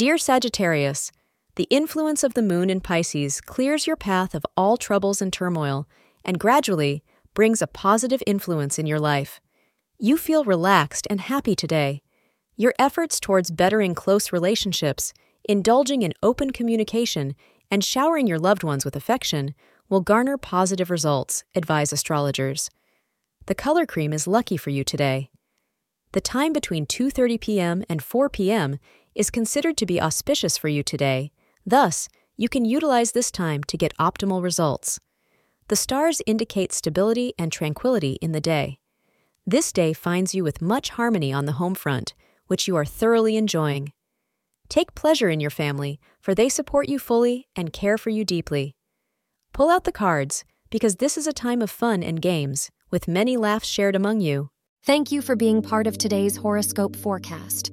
Dear Sagittarius, the influence of the moon in Pisces clears your path of all troubles and turmoil and gradually brings a positive influence in your life. You feel relaxed and happy today. Your efforts towards bettering close relationships, indulging in open communication, and showering your loved ones with affection will garner positive results, advise astrologers. The color cream is lucky for you today. The time between 2:30 p.m. and 4 p.m. is considered to be auspicious for you today. Thus, you can utilize this time to get optimal results. The stars indicate stability and tranquility in the day. This day finds you with much harmony on the home front, which you are thoroughly enjoying. Take pleasure in your family, for they support you fully and care for you deeply. Pull out the cards, because this is a time of fun and games, with many laughs shared among you. Thank you for being part of today's horoscope forecast.